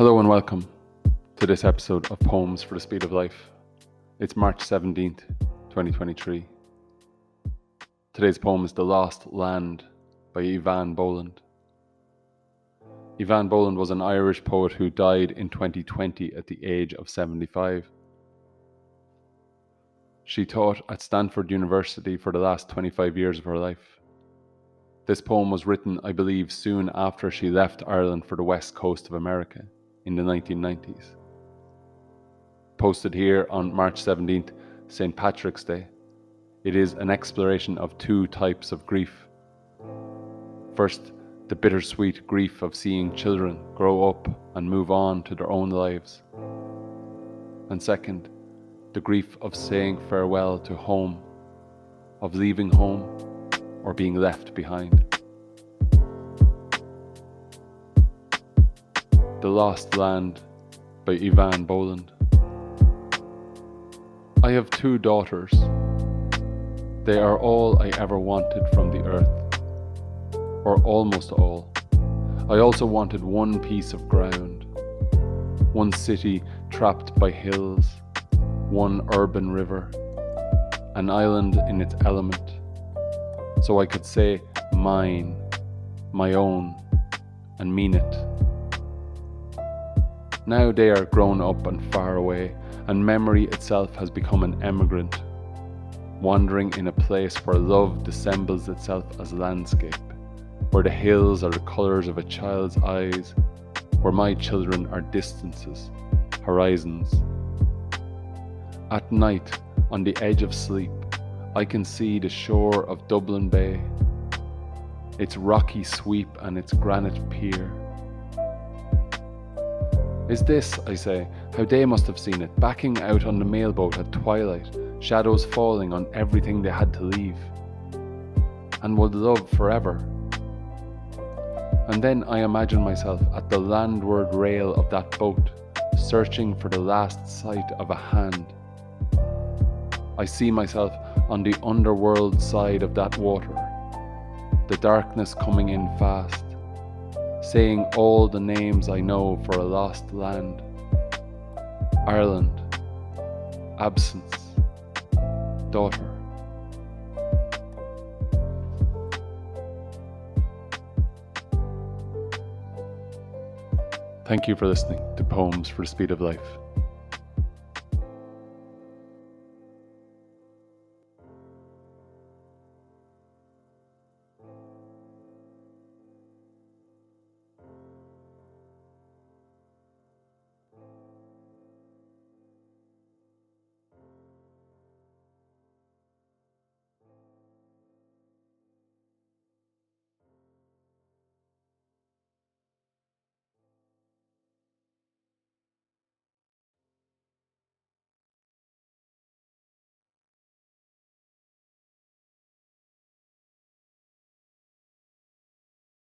Hello and welcome to this episode of Poems for the Speed of Life. It's March 17th, 2023. Today's poem is The Lost Land by Eavan Boland. Eavan Boland was an Irish poet who died in 2020 at the age of 75. She taught at Stanford University for the last 25 years of her life. This poem was written, I believe, soon after she left Ireland for the west coast of America in the 1990s. Posted here on March 17th, St. Patrick's Day, it is an exploration of two types of grief. First, the bittersweet grief of seeing children grow up and move on to their own lives. And second, the grief of saying farewell to home, of leaving home or being left behind. The Lost Land by Eavan Boland. I have two daughters. They are all I ever wanted from the earth, or almost all. I also wanted one piece of ground, one city trapped by hills, one urban river, an island in its element, so I could say mine, my own, and mean it. Now they are grown up and far away, and memory itself has become an emigrant, wandering in a place where love dissembles itself as landscape, where the hills are the colours of a child's eyes, where my children are distances, horizons. At night, on the edge of sleep, I can see the shore of Dublin Bay, its rocky sweep and its granite pier. Is this, I say, how they must have seen it, backing out on the mailboat at twilight, shadows falling on everything they had to leave? And would love forever? And then I imagine myself at the landward rail of that boat, searching for the last sight of a hand. I see myself on the underworld side of that water, the darkness coming in fast saying all the names I know for a lost land Ireland, absence, daughter. Thank you for listening to Poems for Speed of Life.